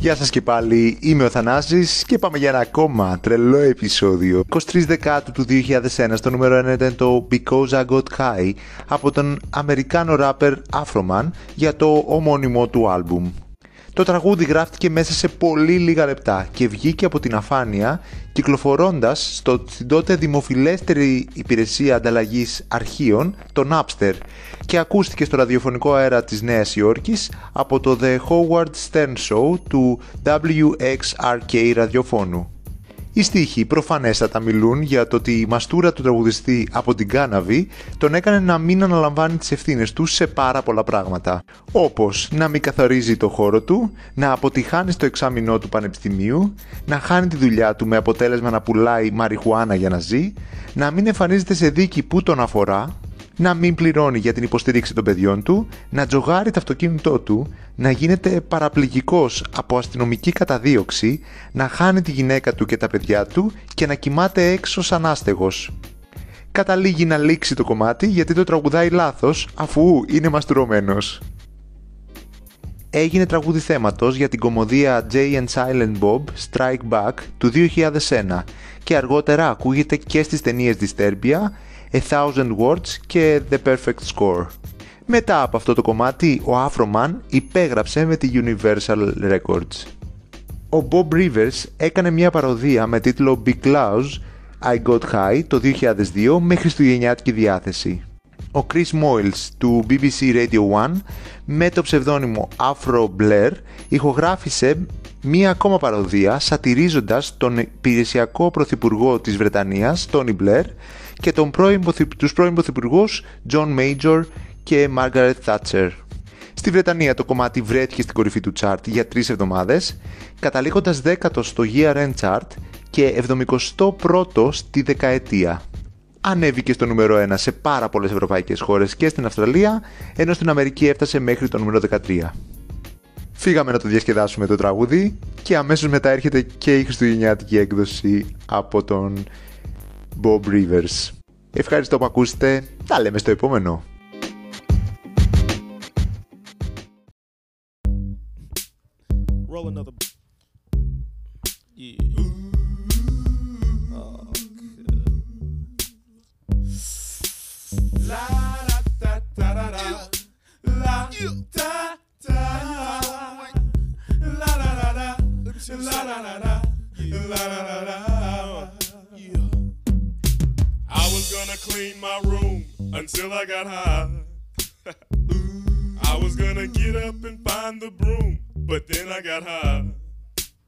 Γεια σας και πάλι, είμαι ο Θανάσης και πάμε για ένα ακόμα τρελό επεισόδιο. 23 Δεκάτου του 2001 στο νούμερο 1 ήταν το Because I Got High από τον Αμερικάνο ράπερ Afroman για το ομώνυμο του άλμπουμ. Το τραγούδι γράφτηκε μέσα σε πολύ λίγα λεπτά και βγήκε από την αφάνεια κυκλοφορώντας στο, στην τότε δημοφιλέστερη υπηρεσία ανταλλαγής αρχείων, το Napster και ακούστηκε στο ραδιοφωνικό αέρα της Νέας Υόρκης από το The Howard Stern Show του WXRK ραδιοφώνου. Οι στίχοι προφανέστατα μιλούν για το ότι η μαστούρα του τραγουδιστή από την κάναβη τον έκανε να μην αναλαμβάνει τις ευθύνες του σε πάρα πολλά πράγματα. Όπως να μην καθορίζει το χώρο του, να αποτυχάνει στο εξάμεινό του πανεπιστημίου, να χάνει τη δουλειά του με αποτέλεσμα να πουλάει μαριχουάνα για να ζει, να μην εμφανίζεται σε δίκη που τον αφορά, να μην πληρώνει για την υποστήριξη των παιδιών του, να τζογάρει το αυτοκίνητό του, να γίνεται παραπληγικός από αστυνομική καταδίωξη, να χάνει τη γυναίκα του και τα παιδιά του και να κοιμάται έξω σαν άστεγος. Καταλήγει να λήξει το κομμάτι γιατί το τραγουδάει λάθος αφού είναι μαστουρωμένος. Έγινε τραγούδι θέματος για την κομμωδία Jay and Silent Bob Strike Back του 2001 και αργότερα ακούγεται και στις ταινίες Disturbia A Thousand Words και The Perfect Score. Μετά από αυτό το κομμάτι, ο Afroman υπέγραψε με τη Universal Records. Ο Bob Rivers έκανε μια παροδία με τίτλο Big Clouds I Got High το 2002 με χριστουγεννιάτικη διάθεση. Ο Chris Moyles του BBC Radio 1 με το ψευδόνυμο Afro Blair ηχογράφησε μία ακόμα παροδία σατυρίζοντας τον υπηρεσιακό πρωθυπουργό της Βρετανίας, Tony Blair, και τον πρώην, τους πρώην πρωθυπουργούς John Major και Margaret Thatcher. Στη Βρετανία το κομμάτι βρέθηκε στην κορυφή του chart για τρεις εβδομάδες, καταλήγοντας δέκατο στο year-end chart και 71ο στη δεκαετία. Ανέβηκε στο νούμερο 1 σε πάρα πολλές ευρωπαϊκές χώρες και στην Αυστραλία, ενώ στην Αμερική έφτασε μέχρι το νούμερο 13. Φύγαμε να το διασκεδάσουμε το τραγούδι και αμέσως μετά έρχεται και η χριστουγεννιάτικη έκδοση από τον Bob Rivers. Ευχαριστώ που ακούσετε. Τα λέμε στο επόμενο. Roll another. Yeah. Oh, La da da da da da. La da gonna clean my room until I got high. I was gonna get up and find the broom, but then I got high.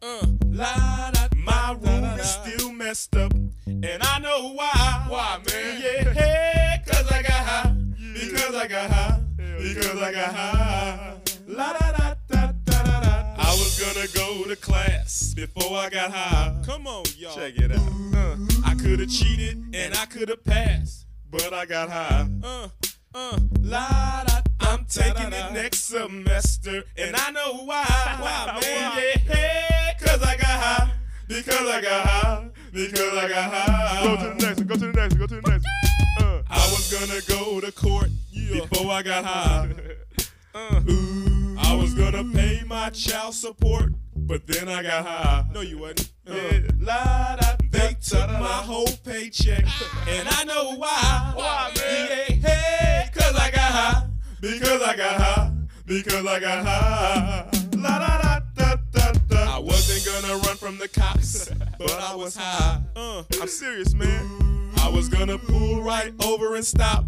Uh, la, da, my room is still messed up, and I know why. Why, man? Yeah, hey, cause I got high. Because I got high. Because I got high. La da da da da da da. I was gonna go to class before I got high. Come on, y'all. Check it out. Uh, could have cheated and I could have passed, but I got high. Uh, uh, la da. I'm taking it next semester, and I know why. Why, man? Yeah, hey, cause I got high. Because I got high. Because I got high. Go to the next one. Go to the next one. Go to the next one. Uh, I was gonna go to court yeah. before I got high. Uh, ooh, I was gonna pay my child support, but then I got high. No, you wasn't. Uh, yeah. La, da, they took my whole paycheck, and I know why. Why, man? Yeah, hey, cause I got high. Because I got high. Because I got high. La da da da da. I wasn't gonna run from the cops, but I was high. Uh, I'm serious, man. I was gonna pull right over and stop,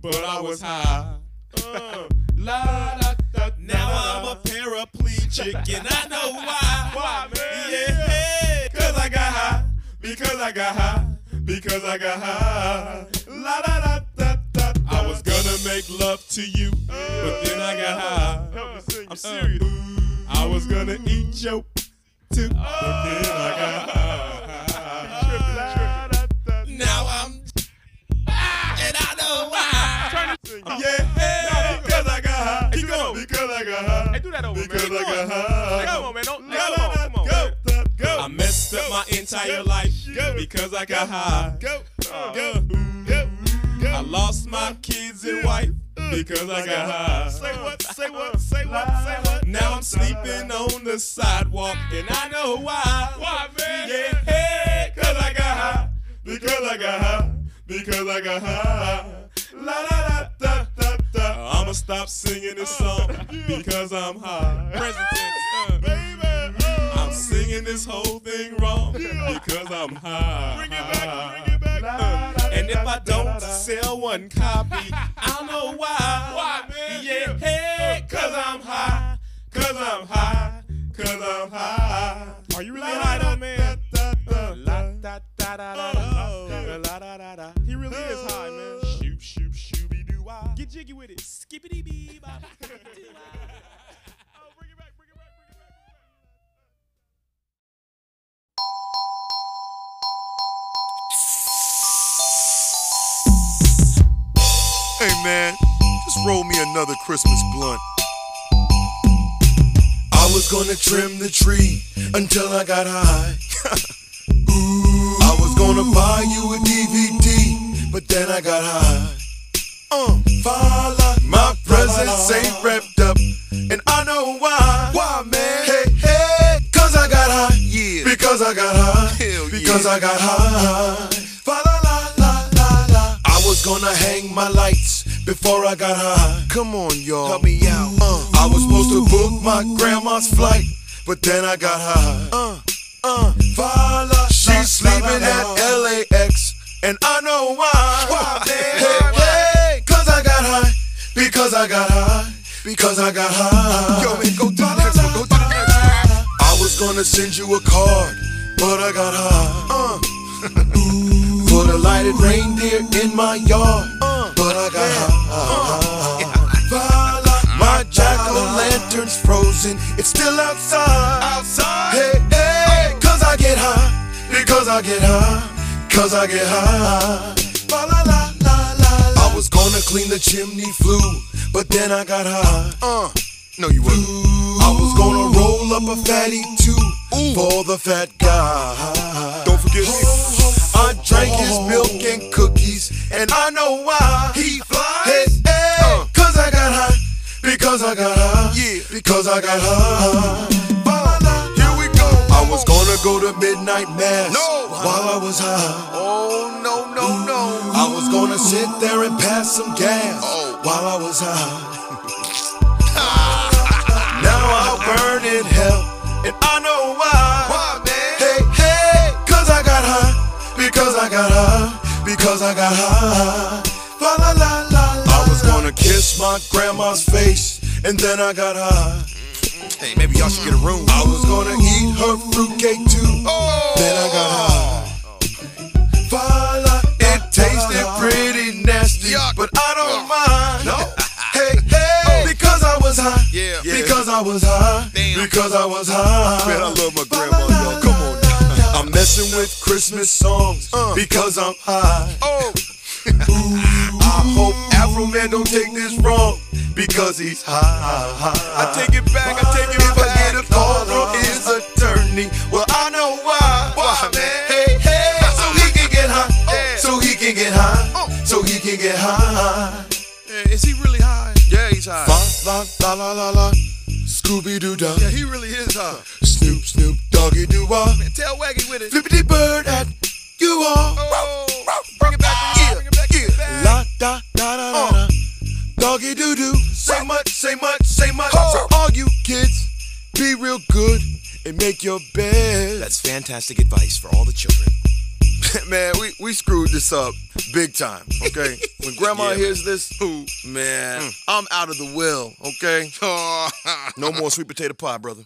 but I was high. Uh, La, da, da, now I'm a paraplegic and I know why. Why, man? Yeah, yeah, Because I got high. Because I got high. La da da da da. da. I was gonna make love to you, but then I got high. I'm serious. I was gonna eat your too, but then I got high. Now I'm and I know why. Yeah, because I got high. Keep going. Because I got high. Hey, do that over, because man. I got high. Come on, man. Don't, come on, come on, go, man. Go. I messed up my entire life because I got high. Go, go, go, go. I lost my kids and wife uh. because I got high. Uh. Say what? Say what? Say what? Say what? Now I'm sleeping on the sidewalk, and I know why. Why, man? Yeah, hey, cause I got high. Because I got high. Because I got high. La la la da da da. I'ma stop singing this song because I'm high. Present tense. Uh. Baby. I'm singing this whole thing wrong because I'm high. Bring it back, bring it back. Uh, and if I don't sell one copy, I'll know why. Why, man? Yeah, hey, cause I'm high. Cause I'm high. Cause I'm high. Hey man, just roll me another Christmas blunt. I was gonna trim the tree until I got high. Ooh, I was gonna buy you a DVD, but then I got high. Uh, Fala, my presents ain't wrapped up, and I know why. Why, man? Hey, hey, cause I got high. Yeah. Because I got high. Hell because I got high. Hang my lights before I got high. Come on, y'all. Help me out. Uh, I was supposed to book my grandma's flight, but then I got high. Uh, uh, she's sleeping at LAX, and I know why. Why? Hey, hey, cause I got high. Because I got high. Because I got high. Yo, man, go to the next one. Go to the next one. I was gonna send you a card, but I got high. Uh. Put a lighted reindeer in my yard, but I got high. Voila, my jack o' lantern's frozen, it's still outside. Outside. Hey, hey, cause I get high, because I get high, cause I get high. La la la la la. I was gonna clean the chimney flue, but then I got high. Uh, no, you weren't. I was gonna roll up a fatty too for the fat guy. Don't forget me. I drank his milk and cookies, and I know why. He flies. Hey, hey, uh. cause I got high. Because I got high. Yeah. Because I got high. Ba-la-la. Here we go. I was gonna go to midnight mass. No. While I was high. Oh, no, no, no. I was gonna sit there and pass some gas. Oh. While I was high. Now I'll burn in hell, and I know why. Why, man? Hey, hey, cause I got high, because I got high, because I got high. La la la la la. I was gonna kiss my grandma's face, and then I got high. Hey, maybe y'all should get a room. I was gonna eat her fruitcake too, oh. then I got high. Fala, it tasted pretty nasty, Yuck. but I don't mind. No. Hey, hey, oh. because I was high. Yeah. Yeah. Because I was high. Damn. Because I was high. Man, I love my grandma, y'all. Come on now. I'm messing with Christmas songs Uh. because I'm high. Oh, I hope Afroman don't take this wrong because he's high. I take it back. I take it if back. I get a call from his attorney, well I know why. Why, man? Hey, hey, so he can get high. Yeah. So he can get high. Oh. So he can get high. Hey, is he really high? Yeah, he's high. La la la la la. Scooby Doo dah. Yeah, he really is high. Doggy Doo wah. Man, tell Waggy with it. Flippity bird at you all. Oh, bring it back. Yeah, Bring it back. Back. La da da da da da. Uh. Doggy doo doo. Say much, say much, say much. So all you kids, be real good and make your bed. That's fantastic advice for all the children. man, we, we screwed this up big time, okay? When grandma Yeah, hears this, man, mm. I'm out of the will, okay? Oh, No more sweet potato pie, brother.